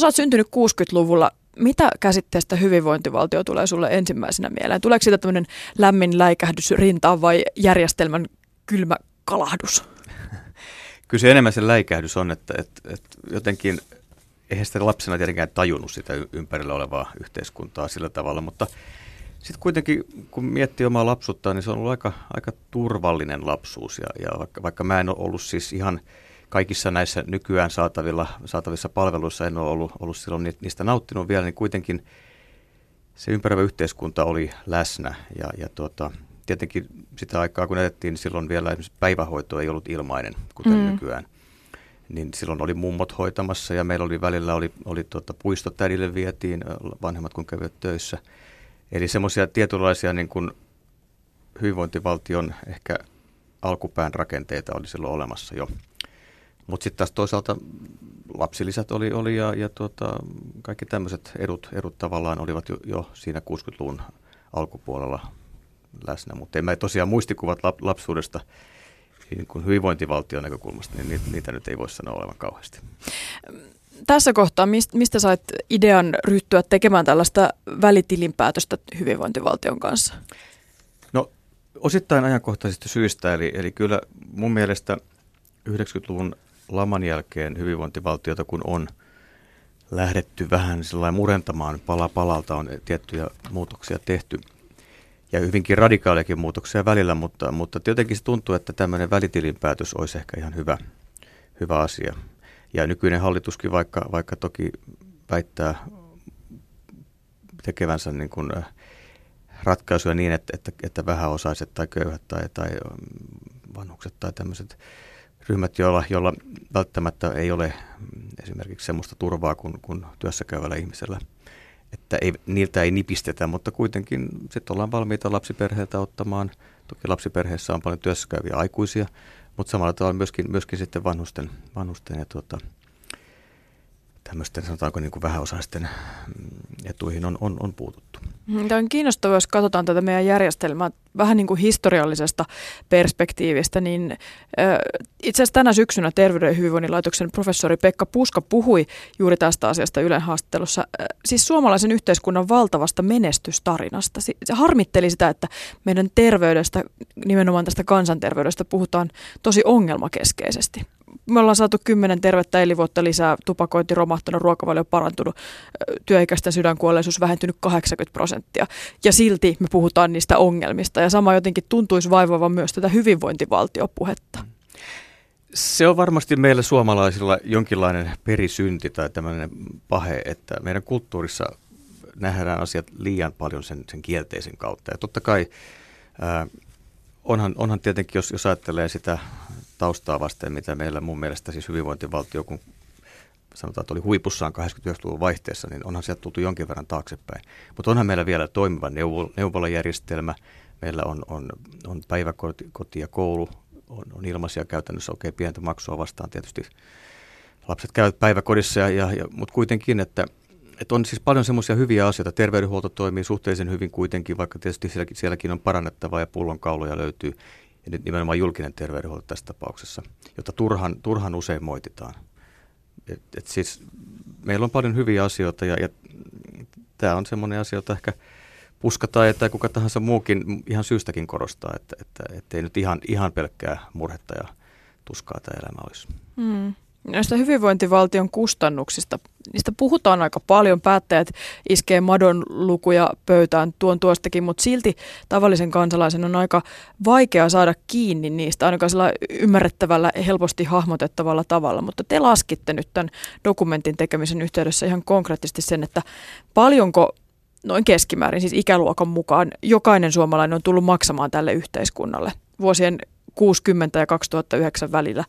Sä oot syntynyt 60-luvulla. Mitä käsitteestä hyvinvointivaltio tulee sulle ensimmäisenä mieleen? Tuleeko siitä tämmöinen lämmin läikähdys rintaan vai järjestelmän kylmä kalahdus? Kyllä se enemmän se läikähdys on, että, että, että jotenkin eihän sitä lapsena tietenkään tajunnut sitä ympärillä olevaa yhteiskuntaa sillä tavalla, mutta sitten kuitenkin, kun miettii omaa lapsuutta, niin se on ollut aika, aika turvallinen lapsuus. Ja, ja vaikka, vaikka mä en ole ollut siis ihan kaikissa näissä nykyään saatavilla, saatavissa palveluissa, en ole ollut, ollut silloin niistä nauttinut vielä, niin kuitenkin se ympäröivä yhteiskunta oli läsnä. Ja, ja tuota, tietenkin sitä aikaa, kun elettiin, niin silloin vielä esimerkiksi päivähoito ei ollut ilmainen, kuten mm. nykyään. Niin silloin oli mummot hoitamassa ja meillä oli välillä oli, oli tuota, puistotädille vietiin, vanhemmat kun kävivät töissä – Eli semmoisia tietynlaisia niin kuin hyvinvointivaltion ehkä alkupään rakenteita oli silloin olemassa jo. Mutta sitten taas toisaalta lapsilisät oli, oli ja, ja tuota, kaikki tämmöiset edut, edut tavallaan olivat jo, jo siinä 60-luvun alkupuolella läsnä. Mutta emme tosiaan muistikuvat lap, lapsuudesta niin kuin hyvinvointivaltion näkökulmasta, niin niitä, niitä nyt ei voi sanoa olevan kauheasti tässä kohtaa, mistä sait idean ryhtyä tekemään tällaista välitilinpäätöstä hyvinvointivaltion kanssa? No osittain ajankohtaisista syistä, eli, eli kyllä mun mielestä 90-luvun laman jälkeen hyvinvointivaltiota kun on lähdetty vähän murentamaan pala palalta, on tiettyjä muutoksia tehty ja hyvinkin radikaaliakin muutoksia välillä, mutta, mutta jotenkin se tuntuu, että tämmöinen välitilinpäätös olisi ehkä ihan hyvä, hyvä asia. Ja nykyinen hallituskin, vaikka, vaikka toki väittää tekevänsä niin kuin äh, ratkaisuja niin, että, että, että vähäosaiset tai köyhät tai, tai mm, vanhukset tai tämmöiset ryhmät, joilla, joilla välttämättä ei ole esimerkiksi semmoista turvaa kuin, kuin työssä käyvällä ihmisellä, että ei, niiltä ei nipistetä, mutta kuitenkin sitten ollaan valmiita lapsiperheiltä ottamaan. Toki lapsiperheessä on paljon työssä käyviä aikuisia, mutta samalla tavalla myöskin, myöskin sitten vanhusten, vanhusten ja tuota, tämmöisten sanotaanko niin kuin vähäosaisten mm, etuihin on, on, on puututtu. Mm, tämä on kiinnostavaa, jos katsotaan tätä meidän järjestelmää vähän niin kuin historiallisesta perspektiivistä, niin itse asiassa tänä syksynä Terveyden ja hyvinvoinnin laitoksen professori Pekka Puska puhui juuri tästä asiasta Ylen haastattelussa, siis suomalaisen yhteiskunnan valtavasta menestystarinasta. Se harmitteli sitä, että meidän terveydestä, nimenomaan tästä kansanterveydestä puhutaan tosi ongelmakeskeisesti me ollaan saatu kymmenen tervettä elinvuotta lisää, tupakointi romahtanut, ruokavalio parantunut, työikäisten sydänkuolleisuus vähentynyt 80 prosenttia. Ja silti me puhutaan niistä ongelmista. Ja sama jotenkin tuntuisi vaivavan myös tätä hyvinvointivaltiopuhetta. Se on varmasti meillä suomalaisilla jonkinlainen perisynti tai tämmöinen pahe, että meidän kulttuurissa nähdään asiat liian paljon sen, sen kielteisen kautta. Ja totta kai ää, onhan, onhan tietenkin, jos, jos ajattelee sitä taustaa vasten, mitä meillä mun mielestä siis hyvinvointivaltio, kun sanotaan, että oli huipussaan 89-luvun vaihteessa, niin onhan sieltä tultu jonkin verran taaksepäin. Mutta onhan meillä vielä toimiva neuvolajärjestelmä, meillä on, on, on päiväkoti ja koulu, on, on ilmaisia käytännössä, okei okay, pientä maksua vastaan tietysti lapset käyvät päiväkodissa, ja, ja, ja, mutta kuitenkin, että, että on siis paljon semmoisia hyviä asioita. Terveydenhuolto toimii suhteellisen hyvin kuitenkin, vaikka tietysti sielläkin, sielläkin on parannettavaa ja pullonkauloja löytyy ja nyt nimenomaan julkinen terveydenhuolto tässä tapauksessa, jota turhan, turhan usein moititaan. Et, et siis meillä on paljon hyviä asioita ja, ja tämä on semmoinen asia, jota ehkä puska tai että kuka tahansa muukin ihan syystäkin korostaa, että, että ei nyt ihan, ihan pelkkää murhetta ja tuskaa tämä elämä olisi. Mm. Näistä hyvinvointivaltion kustannuksista, niistä puhutaan aika paljon. Päättäjät iskee madon lukuja pöytään tuon tuostakin, mutta silti tavallisen kansalaisen on aika vaikea saada kiinni niistä, ainakaan sillä ymmärrettävällä, helposti hahmotettavalla tavalla. Mutta te laskitte nyt tämän dokumentin tekemisen yhteydessä ihan konkreettisesti sen, että paljonko noin keskimäärin, siis ikäluokan mukaan, jokainen suomalainen on tullut maksamaan tälle yhteiskunnalle vuosien 60 ja 2009 välillä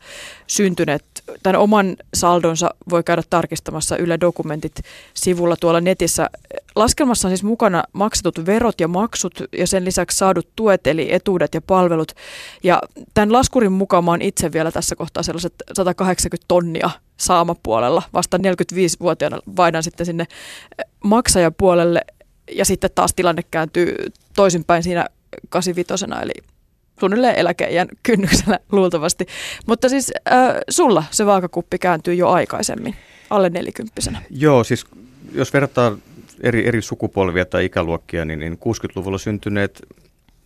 syntyneet. Tämän oman saldonsa voi käydä tarkistamassa Yle Dokumentit sivulla tuolla netissä. Laskelmassa on siis mukana maksetut verot ja maksut ja sen lisäksi saadut tuet eli etuudet ja palvelut. Ja tämän laskurin mukaan mä oon itse vielä tässä kohtaa sellaiset 180 tonnia saamapuolella. Vasta 45-vuotiaana vaihdan sitten sinne maksajapuolelle ja sitten taas tilanne kääntyy toisinpäin siinä 85 eli suunnilleen eläkeijän kynnyksellä luultavasti. Mutta siis äh, sulla se vaakakuppi kääntyy jo aikaisemmin. alle nelikymppisenä? Joo, siis jos verrataan eri, eri sukupolvia tai ikäluokkia, niin, niin 60-luvulla syntyneet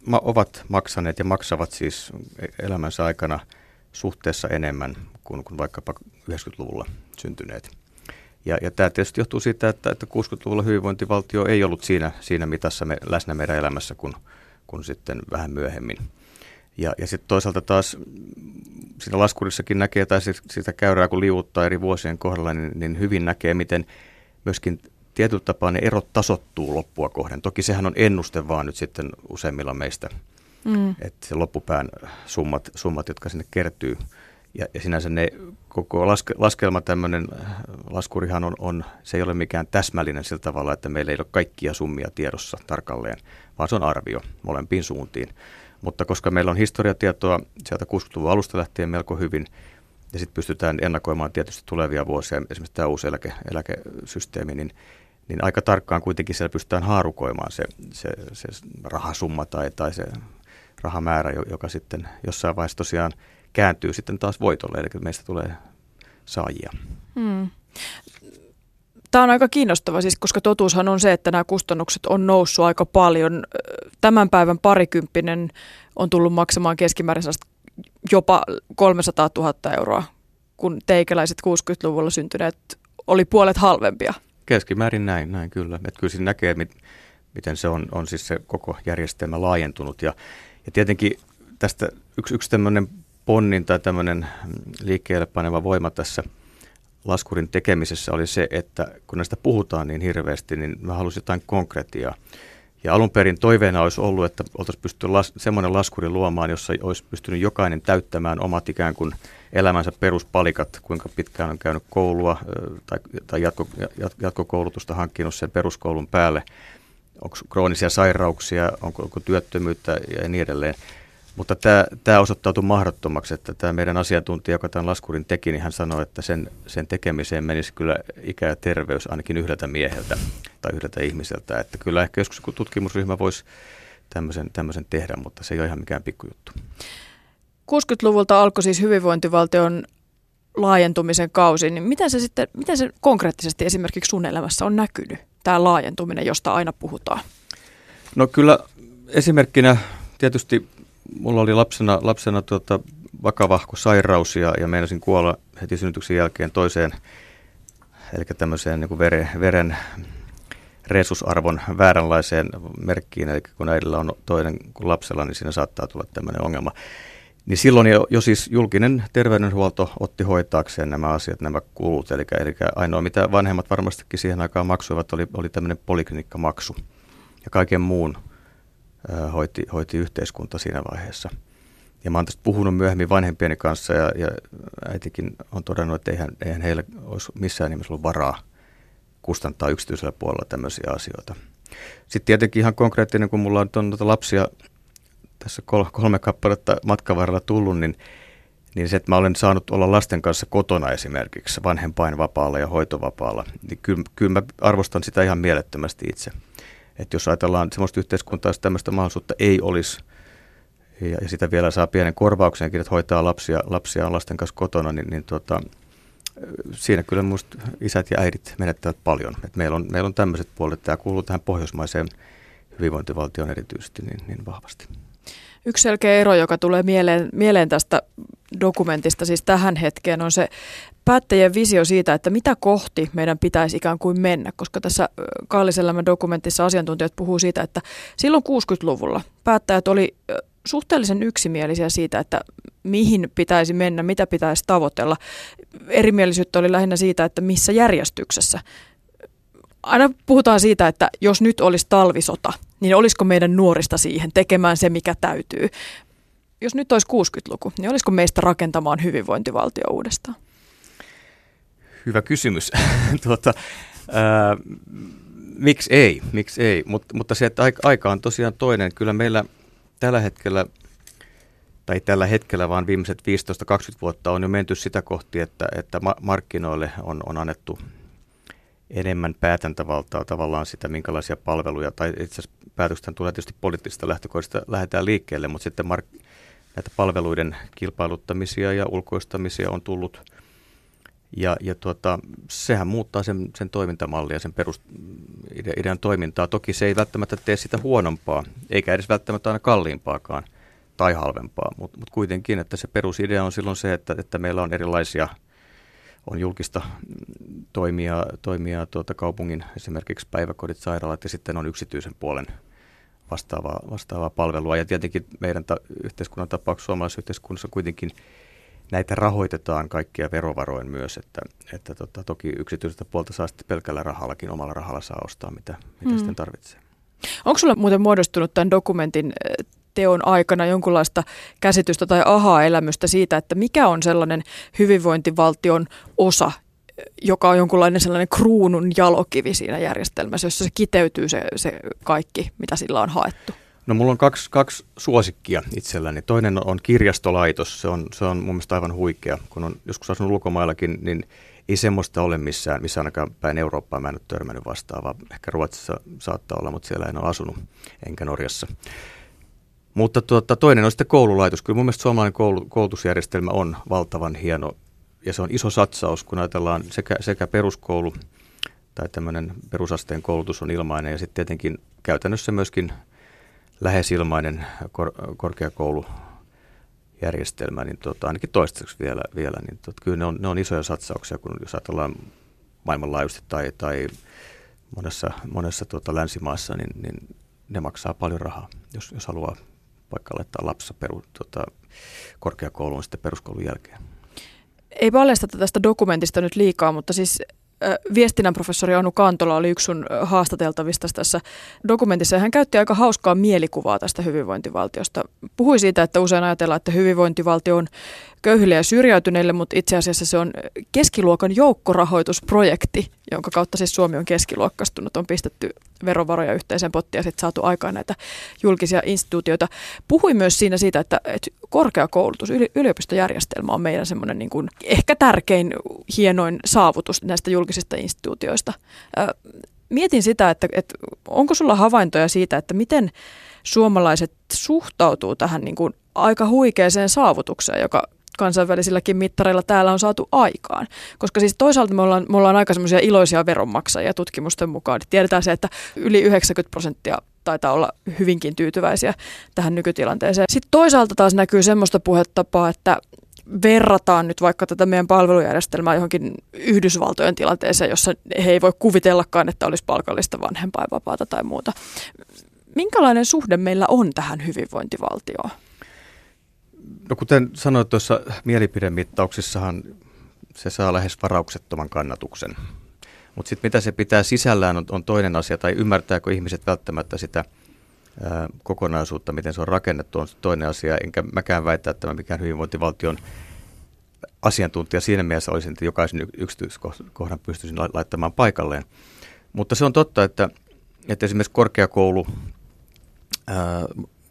ma- ovat maksaneet ja maksavat siis elämänsä aikana suhteessa enemmän kuin, kuin vaikkapa 90-luvulla syntyneet. Ja, ja tämä tietysti johtuu siitä, että, että 60-luvulla hyvinvointivaltio ei ollut siinä, siinä mitassa me, läsnä meidän elämässä kuin, kuin sitten vähän myöhemmin. Ja, ja sitten toisaalta taas siinä laskurissakin näkee, tai sitä käyrää kun liuuttaa eri vuosien kohdalla, niin, niin hyvin näkee, miten myöskin tietyllä tapaa ne erot tasottuu loppua kohden. Toki sehän on ennuste vaan nyt sitten useimmilla meistä, mm. että se loppupään summat, summat, jotka sinne kertyy. Ja, ja sinänsä ne koko laske, laskelma, tämmöinen laskurihan on, on, se ei ole mikään täsmällinen sillä tavalla, että meillä ei ole kaikkia summia tiedossa tarkalleen, vaan se on arvio molempiin suuntiin. Mutta koska meillä on historiatietoa sieltä 60-luvun alusta lähtien melko hyvin, ja sitten pystytään ennakoimaan tietysti tulevia vuosia, esimerkiksi tämä uusi eläke, eläkesysteemi, niin, niin aika tarkkaan kuitenkin siellä pystytään haarukoimaan se, se, se rahasumma tai, tai se rahamäärä, joka sitten jossain vaiheessa tosiaan kääntyy sitten taas voitolle, eli meistä tulee saajia. Hmm. Tämä on aika kiinnostava, siis, koska totuushan on se, että nämä kustannukset on noussut aika paljon. Tämän päivän parikymppinen on tullut maksamaan keskimäärin jopa 300 000 euroa, kun teikäläiset 60-luvulla syntyneet oli puolet halvempia. Keskimäärin näin, näin kyllä. Että kyllä siinä näkee, miten se on, on siis se koko järjestelmä laajentunut. Ja, ja tietenkin tästä yksi, yksi tämmöinen ponnin tai tämmöinen liikkeelle paneva voima tässä – laskurin tekemisessä oli se, että kun näistä puhutaan niin hirveästi, niin mä halusin jotain konkretiaa. Ja alun perin toiveena olisi ollut, että oltaisiin pystynyt las, semmoinen laskuri luomaan, jossa olisi pystynyt jokainen täyttämään omat ikään kuin elämänsä peruspalikat, kuinka pitkään on käynyt koulua tai, tai jatko, jatkokoulutusta hankkinut sen peruskoulun päälle, onko kroonisia sairauksia, onko, onko työttömyyttä ja niin edelleen. Mutta tämä, tämä osoittautui mahdottomaksi, että tämä meidän asiantuntija, joka tämän laskurin teki, niin hän sanoi, että sen, sen tekemiseen menisi kyllä ikä ja terveys ainakin yhdeltä mieheltä tai yhdeltä ihmiseltä. Että kyllä ehkä joskus kun tutkimusryhmä voisi tämmöisen, tämmöisen tehdä, mutta se ei ole ihan mikään pikkujuttu. 60-luvulta alkoi siis hyvinvointivaltion laajentumisen kausi, niin miten se sitten, miten se konkreettisesti esimerkiksi sun elämässä on näkynyt, tämä laajentuminen, josta aina puhutaan? No kyllä esimerkkinä tietysti mulla oli lapsena, lapsena tuota, vakavahko sairaus ja, ja meinasin kuolla heti synnytyksen jälkeen toiseen, eli tämmöiseen niin veren, veren resusarvon vääränlaiseen merkkiin, eli kun äidillä on toinen kuin lapsella, niin siinä saattaa tulla tämmöinen ongelma. Niin silloin jo, jo siis julkinen terveydenhuolto otti hoitaakseen nämä asiat, nämä kulut. Eli, eli ainoa mitä vanhemmat varmastikin siihen aikaan maksuivat oli, oli tämmöinen poliklinikkamaksu. Ja kaiken muun hoiti, hoiti yhteiskunta siinä vaiheessa. Ja mä oon tästä puhunut myöhemmin vanhempieni kanssa ja, ja äitikin on todennut, että eihän, eihän heillä olisi missään nimessä ollut varaa kustantaa yksityisellä puolella tämmöisiä asioita. Sitten tietenkin ihan konkreettinen, kun mulla on noita lapsia tässä kolme kappaletta matkan varrella tullut, niin, niin se, että mä olen saanut olla lasten kanssa kotona esimerkiksi vanhempainvapaalla ja hoitovapaalla, niin kyllä, kyllä mä arvostan sitä ihan mielettömästi itse. Että jos ajatellaan sellaista yhteiskuntaa, jos tämmöistä mahdollisuutta ei olisi, ja, ja sitä vielä saa pienen korvauksenkin, että hoitaa lapsia, lapsia lasten kanssa kotona, niin, niin tota, siinä kyllä minusta isät ja äidit menettävät paljon. Et meillä, on, meillä on tämmöiset puolet, tämä kuuluu tähän pohjoismaiseen hyvinvointivaltioon erityisesti niin, niin vahvasti. Yksi selkeä ero, joka tulee mieleen, mieleen tästä dokumentista siis tähän hetkeen, on se päättäjien visio siitä, että mitä kohti meidän pitäisi ikään kuin mennä, koska tässä Kaalliselämän dokumentissa asiantuntijat puhuu siitä, että silloin 60-luvulla päättäjät oli suhteellisen yksimielisiä siitä, että mihin pitäisi mennä, mitä pitäisi tavoitella. Erimielisyyttä oli lähinnä siitä, että missä järjestyksessä. Aina puhutaan siitä, että jos nyt olisi talvisota, niin olisiko meidän nuorista siihen tekemään se, mikä täytyy. Jos nyt olisi 60-luku, niin olisiko meistä rakentamaan hyvinvointivaltio uudestaan? Hyvä kysymys. tuota, ää, miksi ei? Miksi ei? Mut, mutta se, että aika on tosiaan toinen. Kyllä meillä tällä hetkellä, tai tällä hetkellä vaan viimeiset 15-20 vuotta on jo menty sitä kohti, että, että markkinoille on, on annettu enemmän päätäntävaltaa tavallaan sitä, minkälaisia palveluja, tai itse asiassa päätöksethän tulee tietysti poliittisista lähtökohdista, lähdetään liikkeelle, mutta sitten mark- näitä palveluiden kilpailuttamisia ja ulkoistamisia on tullut Ja, ja tuota, sehän muuttaa sen, sen toimintamallia, sen perusidean toimintaa. Toki se ei välttämättä tee sitä huonompaa, eikä edes välttämättä aina kalliimpaakaan tai halvempaa, mutta mut kuitenkin, että se perusidea on silloin se, että, että meillä on erilaisia on julkista toimia, toimia tuota kaupungin esimerkiksi päiväkodit, sairaalat ja sitten on yksityisen puolen vastaavaa, vastaavaa palvelua. Ja tietenkin meidän ta- yhteiskunnan tapauksessa suomalaisessa yhteiskunnassa kuitenkin näitä rahoitetaan kaikkia verovaroin myös, että, että tota, toki yksityisestä puolta saa sitten pelkällä rahallakin, omalla rahalla saa ostaa mitä, mitä mm. sitten tarvitsee. Onko sulla muuten muodostunut tämän dokumentin teon aikana jonkunlaista käsitystä tai aha-elämystä siitä, että mikä on sellainen hyvinvointivaltion osa, joka on jonkunlainen sellainen kruunun jalokivi siinä järjestelmässä, jossa se kiteytyy se, se kaikki, mitä sillä on haettu? No mulla on kaksi, kaksi suosikkia itselläni. Toinen on kirjastolaitos. Se on, se on mun mielestä aivan huikea. Kun on joskus asunut ulkomaillakin, niin ei semmoista ole missään, missä ainakaan päin Eurooppaa mä en ole törmännyt vastaavaa. Ehkä Ruotsissa saattaa olla, mutta siellä en ole asunut, enkä Norjassa. Mutta tuota, toinen on sitten koululaitos. Kyllä mun mielestä suomalainen koulutusjärjestelmä on valtavan hieno ja se on iso satsaus, kun ajatellaan sekä, sekä peruskoulu tai tämmöinen perusasteen koulutus on ilmainen ja sitten tietenkin käytännössä myöskin lähes ilmainen kor, korkeakoulujärjestelmä, niin tota, ainakin toistaiseksi vielä, vielä niin tota, kyllä ne on, ne on isoja satsauksia, kun jos ajatellaan maailmanlaajuisesti tai, tai monessa, monessa tuota länsimaassa, niin, niin ne maksaa paljon rahaa, jos, jos haluaa vaikka laittaa lapsa peru, tuota, korkeakouluun sitten peruskoulun jälkeen. Ei paljasteta tästä dokumentista nyt liikaa, mutta siis viestinnän professori Anu Kantola oli yksi sun haastateltavista tässä dokumentissa hän käytti aika hauskaa mielikuvaa tästä hyvinvointivaltiosta. Puhui siitä, että usein ajatellaan, että hyvinvointivaltio on köyhille ja syrjäytyneille, mutta itse asiassa se on keskiluokan joukkorahoitusprojekti, jonka kautta siis Suomi on keskiluokkastunut. On pistetty verovaroja yhteiseen pottiin ja sitten saatu aikaan näitä julkisia instituutioita. Puhui myös siinä siitä, että, että korkeakoulutus, yliopistojärjestelmä on meidän semmoinen niin ehkä tärkein, hienoin saavutus näistä julkisista instituutioista. Mietin sitä, että, että onko sulla havaintoja siitä, että miten suomalaiset suhtautuu tähän niin kuin aika huikeeseen saavutukseen, joka kansainvälisilläkin mittareilla täällä on saatu aikaan. Koska siis toisaalta me ollaan, me ollaan aika semmoisia iloisia veronmaksajia tutkimusten mukaan. Tiedetään se, että yli 90 prosenttia taitaa olla hyvinkin tyytyväisiä tähän nykytilanteeseen. Sitten toisaalta taas näkyy semmoista puhetapaa, että verrataan nyt vaikka tätä meidän palvelujärjestelmää johonkin Yhdysvaltojen tilanteeseen, jossa he ei voi kuvitellakaan, että olisi palkallista vanhempainvapaata tai muuta. Minkälainen suhde meillä on tähän hyvinvointivaltioon? No kuten sanoit tuossa mielipidemittauksissahan se saa lähes varauksettoman kannatuksen. Mutta sitten mitä se pitää sisällään on, on toinen asia, tai ymmärtääkö ihmiset välttämättä sitä kokonaisuutta, miten se on rakennettu, on toinen asia. Enkä mäkään väitä, että mä mikään hyvinvointivaltion asiantuntija siinä mielessä olisin, että jokaisen yksityiskohdan pystyisin laittamaan paikalleen. Mutta se on totta, että, että esimerkiksi korkeakoulu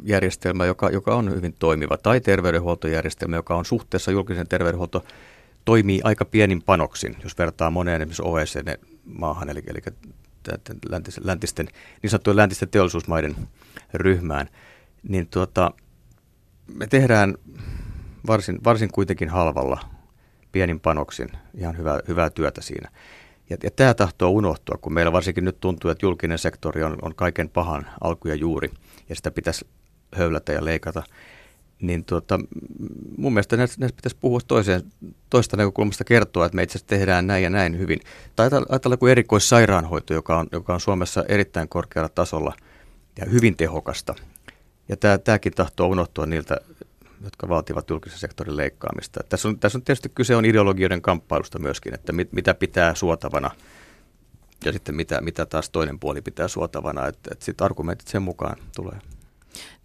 järjestelmä, joka, joka on hyvin toimiva, tai terveydenhuoltojärjestelmä, joka on suhteessa julkisen terveydenhuolto, toimii aika pienin panoksin, jos vertaa moneen esimerkiksi OECD-maahan, eli, eli läntisten, läntisten, niin sanottujen läntisten teollisuusmaiden ryhmään, niin tuota, me tehdään varsin, varsin kuitenkin halvalla pienin panoksin ihan hyvää, hyvää työtä siinä. Ja, ja tämä tahtoo unohtua, kun meillä varsinkin nyt tuntuu, että julkinen sektori on, on kaiken pahan alku ja juuri, ja sitä pitäisi höylätä ja leikata, niin tuota, mun mielestä näistä, näistä pitäisi puhua toiseen, toista näkökulmasta kertoa, että me itse asiassa tehdään näin ja näin hyvin. Tai ajatella kuin erikoissairaanhoito, joka on, joka on Suomessa erittäin korkealla tasolla ja hyvin tehokasta. Ja tämä, tämäkin tahtoo unohtua niiltä, jotka vaativat julkisen sektorin leikkaamista. Tässä on, tässä on tietysti kyse on ideologioiden kamppailusta myöskin, että mit, mitä pitää suotavana ja sitten mitä, mitä taas toinen puoli pitää suotavana, että, että sitten argumentit sen mukaan tulee.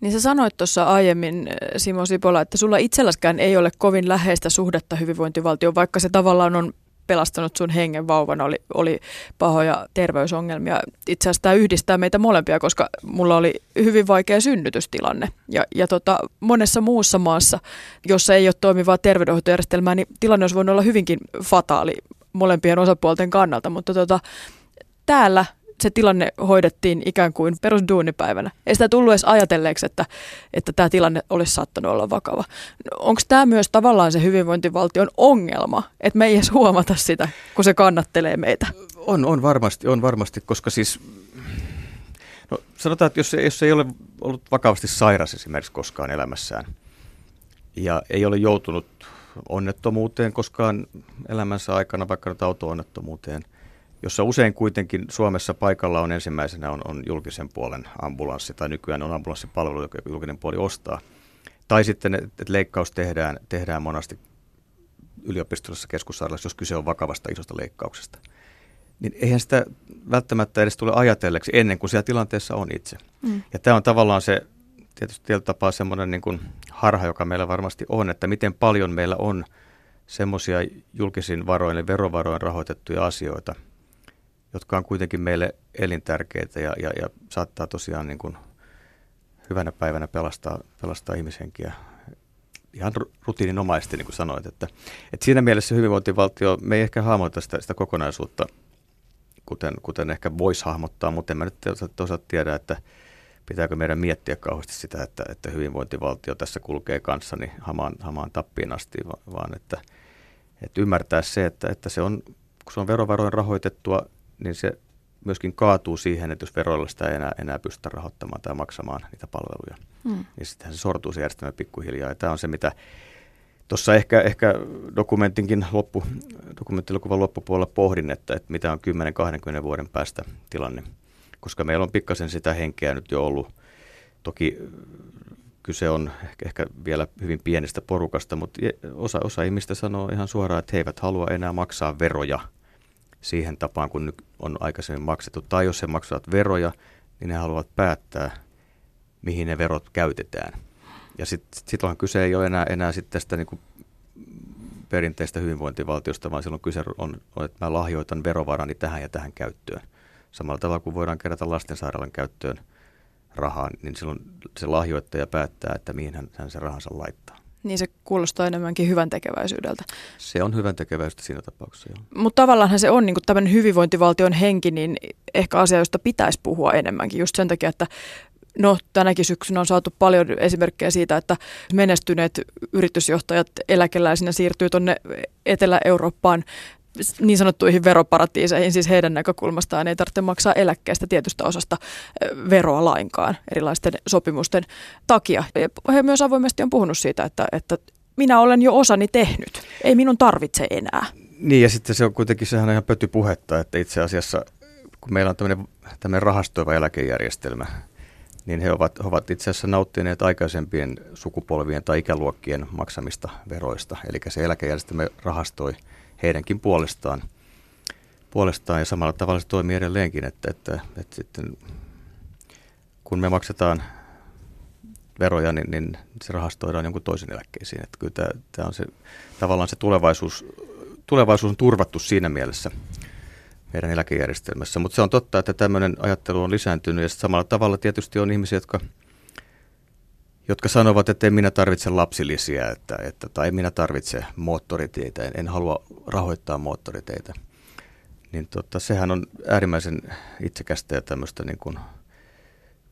Niin sä sanoit tuossa aiemmin, eh, Simo Sipola, että sulla itselläskään ei ole kovin läheistä suhdetta hyvinvointivaltioon, vaikka se tavallaan on pelastanut sun hengen vauvan, oli, oli pahoja terveysongelmia. Itse asiassa tämä yhdistää meitä molempia, koska mulla oli hyvin vaikea synnytystilanne. Ja, ja tota, monessa muussa maassa, jossa ei ole toimivaa terveydenhoitojärjestelmää, niin tilanne olisi voinut olla hyvinkin fataali molempien osapuolten kannalta. Mutta tota, täällä se tilanne hoidettiin ikään kuin perusduunipäivänä. Ei sitä tullut edes ajatelleeksi, että, että tämä tilanne olisi saattanut olla vakava. Onko tämä myös tavallaan se hyvinvointivaltion ongelma, että me ei edes huomata sitä, kun se kannattelee meitä? On, on varmasti, on varmasti, koska siis No sanotaan, että jos, jos ei ole ollut vakavasti sairas esimerkiksi koskaan elämässään ja ei ole joutunut onnettomuuteen koskaan elämänsä aikana, vaikka nyt auto-onnettomuuteen, jossa usein kuitenkin Suomessa paikalla on ensimmäisenä on, on julkisen puolen ambulanssi, tai nykyään on ambulanssipalvelu, joka julkinen puoli ostaa. Tai sitten, että leikkaus tehdään, tehdään monasti yliopistollisessa keskussairaalassa, jos kyse on vakavasta isosta leikkauksesta. Niin eihän sitä välttämättä edes tule ajatelleeksi ennen kuin siellä tilanteessa on itse. Mm. Ja tämä on tavallaan se tietysti tietyllä tapaa semmoinen niin kuin harha, joka meillä varmasti on, että miten paljon meillä on semmoisia julkisin varoin ja verovaroin rahoitettuja asioita, jotka on kuitenkin meille elintärkeitä ja, ja, ja saattaa tosiaan niin kuin hyvänä päivänä pelastaa, pelastaa ihmishenkiä ihan rutiininomaisesti, niin kuin sanoit. Että, että siinä mielessä hyvinvointivaltio, me ei ehkä hahmota sitä, sitä kokonaisuutta, kuten, kuten ehkä voisi hahmottaa, mutta en mä nyt toisaalta tiedä, että pitääkö meidän miettiä kauheasti sitä, että, että hyvinvointivaltio tässä kulkee kanssani hamaan, hamaan tappiin asti, vaan että, että ymmärtää se, että, että se on, kun se on verovaroin rahoitettua, niin se myöskin kaatuu siihen, että jos veroilla sitä ei enää, enää pystytä rahoittamaan tai maksamaan niitä palveluja, mm. niin sittenhän se sortuu se järjestelmä pikkuhiljaa. Ja tämä on se, mitä tuossa ehkä, ehkä dokumentinkin loppu, dokumenttilukuvan loppupuolella pohdin, että, että mitä on 10-20 vuoden päästä tilanne koska meillä on pikkasen sitä henkeä nyt jo ollut. Toki kyse on ehkä, ehkä vielä hyvin pienestä porukasta, mutta osa, osa ihmistä sanoo ihan suoraan, että he eivät halua enää maksaa veroja siihen tapaan, kun nyt on aikaisemmin maksettu. Tai jos he maksavat veroja, niin he haluavat päättää, mihin ne verot käytetään. Ja sitten sit onhan kyse ei ole enää, enää sit tästä niin kuin perinteistä hyvinvointivaltiosta, vaan silloin kyse on, on, että mä lahjoitan verovarani tähän ja tähän käyttöön. Samalla tavalla kuin voidaan kerätä lastensairaalan käyttöön rahaa, niin silloin se lahjoittaja päättää, että mihin hän, hän se rahansa laittaa. Niin se kuulostaa enemmänkin hyvän tekeväisyydeltä. Se on hyvän tekeväisyyttä siinä tapauksessa, joo. Mutta tavallaan se on niin tämmöinen hyvinvointivaltion henki, niin ehkä asia, josta pitäisi puhua enemmänkin. Just sen takia, että No, tänäkin syksynä on saatu paljon esimerkkejä siitä, että menestyneet yritysjohtajat eläkeläisinä siirtyy tuonne Etelä-Eurooppaan niin sanottuihin veroparatiiseihin, siis heidän näkökulmastaan ei tarvitse maksaa eläkkeestä tietystä osasta veroa lainkaan erilaisten sopimusten takia. He myös avoimesti on puhunut siitä, että, että minä olen jo osani tehnyt, ei minun tarvitse enää. Niin ja sitten se on kuitenkin sehän ihan pötypuhetta, että itse asiassa kun meillä on tämmöinen, tämmöinen rahastoiva eläkejärjestelmä, niin he ovat, ovat itse asiassa nauttineet aikaisempien sukupolvien tai ikäluokkien maksamista veroista. Eli se eläkejärjestelmä rahastoi – heidänkin puolestaan. puolestaan ja samalla tavalla se toimii edelleenkin, että, että, että sitten kun me maksetaan veroja, niin, niin se rahastoidaan jonkun toisen eläkkeisiin. Että kyllä tämä, tämä on se, tavallaan se tulevaisuus, tulevaisuus on turvattu siinä mielessä meidän eläkejärjestelmässä. Mutta se on totta, että tämmöinen ajattelu on lisääntynyt ja samalla tavalla tietysti on ihmisiä, jotka – jotka sanovat, että en minä tarvitse lapsilisiä että, että, tai en minä tarvitse moottoriteitä, en, en halua rahoittaa moottoriteitä. Niin tota, sehän on äärimmäisen itsekästä ja tämmöistä niin kuin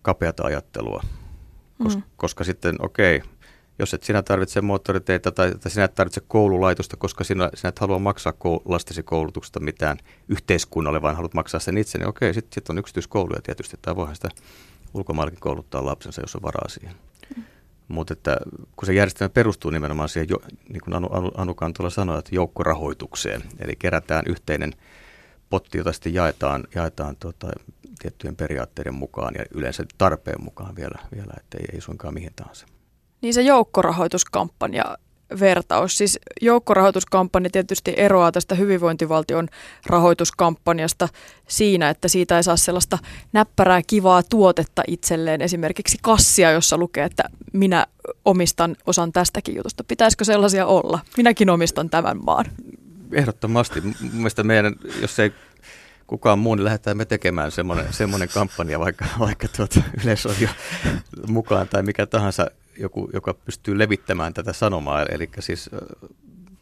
kapeata ajattelua, Kos, mm. koska sitten okei, okay, jos et sinä tarvitse moottoriteitä tai, tai sinä et tarvitse koululaitosta, koska sinä, sinä et halua maksaa koul, lastesi koulutuksesta mitään yhteiskunnalle, vaan haluat maksaa sen itse, niin okei, sitten sit on yksityiskouluja tietysti, tai voihan sitä ulkomaillakin kouluttaa lapsensa, jos on varaa siihen. Mutta että kun se järjestelmä perustuu nimenomaan siihen, niin kuin Anu, Anu, Anu Kantola sanoi, että joukkorahoitukseen, eli kerätään yhteinen potti, jota sitten jaetaan, jaetaan tota, tiettyjen periaatteiden mukaan ja yleensä tarpeen mukaan vielä, vielä että ei, ei suinkaan mihin tahansa. Niin se joukkorahoituskampanja vertaus. Siis joukkorahoituskampanja tietysti eroaa tästä hyvinvointivaltion rahoituskampanjasta siinä, että siitä ei saa sellaista näppärää kivaa tuotetta itselleen, esimerkiksi kassia, jossa lukee, että minä omistan osan tästäkin jutusta. Pitäisikö sellaisia olla? Minäkin omistan tämän maan. Ehdottomasti. Mielestäni meidän, jos ei kukaan muu, niin lähdetään me tekemään semmoinen, semmoinen kampanja, vaikka, vaikka tuota, Yleisradio mukaan tai mikä tahansa joku, joka pystyy levittämään tätä sanomaa. Eli siis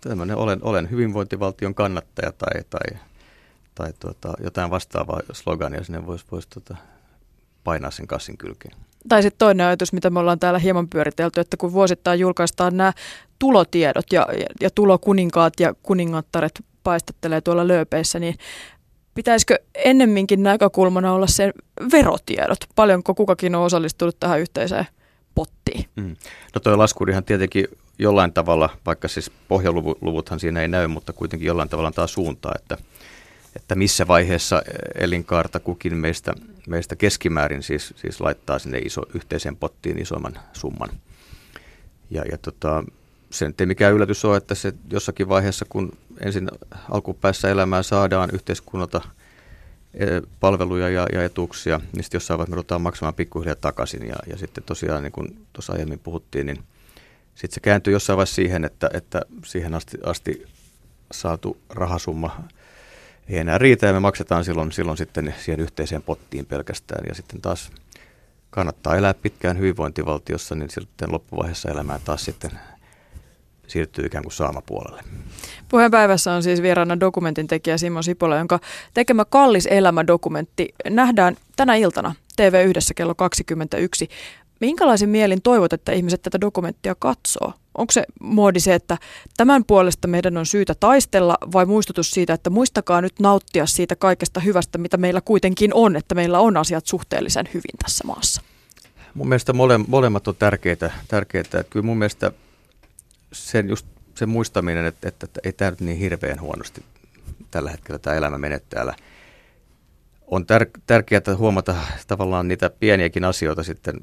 tämmöinen olen, olen hyvinvointivaltion kannattaja tai, tai, tai tuota, jotain vastaavaa slogania sinne voisi vois, tota, painaa sen kassin kylkeen. Tai sitten toinen ajatus, mitä me ollaan täällä hieman pyöritelty, että kun vuosittain julkaistaan nämä tulotiedot ja, ja tulokuninkaat ja kuningattaret paistattelee tuolla lööpeissä, niin pitäisikö ennemminkin näkökulmana olla se verotiedot? Paljonko kukakin on osallistunut tähän yhteiseen? Mm. No tuo laskurihan tietenkin jollain tavalla, vaikka siis pohjaluvuthan siinä ei näy, mutta kuitenkin jollain tavalla antaa suuntaa, että, että missä vaiheessa elinkaarta kukin meistä, meistä keskimäärin siis, siis laittaa sinne iso, yhteiseen pottiin isomman summan. Ja, ja tota, se ei mikään yllätys ole, että se jossakin vaiheessa, kun ensin alkupäässä elämää saadaan yhteiskunnalta palveluja ja, ja etuuksia, niin sitten jossain vaiheessa me ruvetaan maksamaan pikkuhiljaa takaisin. Ja, ja sitten tosiaan, niin kuin tuossa aiemmin puhuttiin, niin sitten se kääntyy jossain vaiheessa siihen, että, että siihen asti, asti saatu rahasumma ei enää riitä ja me maksetaan silloin, silloin sitten siihen yhteiseen pottiin pelkästään. Ja sitten taas kannattaa elää pitkään hyvinvointivaltiossa, niin sitten loppuvaiheessa elämää taas sitten siirtyy ikään kuin saamapuolelle. Puheenpäivässä on siis vieraana dokumentin tekijä Simo Sipola, jonka tekemä Kallis elämä-dokumentti nähdään tänä iltana TV1 kello 21. Minkälaisen mielin toivot, että ihmiset tätä dokumenttia katsoo? Onko se muodi se, että tämän puolesta meidän on syytä taistella vai muistutus siitä, että muistakaa nyt nauttia siitä kaikesta hyvästä, mitä meillä kuitenkin on, että meillä on asiat suhteellisen hyvin tässä maassa? Mun mielestä mole, molemmat on tärkeitä. tärkeitä. Että kyllä mun mielestä sen, just, sen muistaminen, että, että, että ei tämä nyt niin hirveän huonosti tällä hetkellä tämä elämä mene täällä. On tär, tärkeää huomata tavallaan niitä pieniäkin asioita sitten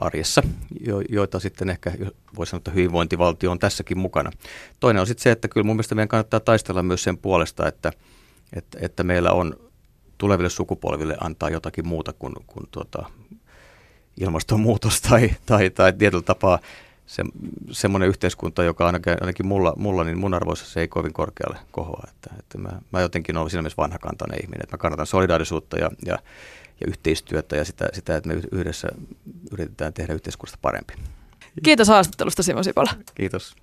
arjessa, jo, joita sitten ehkä voi sanoa, että hyvinvointivaltio on tässäkin mukana. Toinen on sitten se, että kyllä mun mielestä meidän kannattaa taistella myös sen puolesta, että, että, että meillä on tuleville sukupolville antaa jotakin muuta kuin, kuin tuota, ilmastonmuutos tai, tai, tai tietyllä tapaa se, semmoinen yhteiskunta, joka ainakin, ainakin mulla, mulla, niin mun arvoissa se ei kovin korkealle kohoa. Että, että mä, mä jotenkin olen siinä mielessä vanhakantainen ihminen, että mä kannatan solidaarisuutta ja, ja, ja yhteistyötä ja sitä, sitä, että me yhdessä yritetään tehdä yhteiskunnasta parempi. Kiitos haastattelusta Simo Sipola. Kiitos.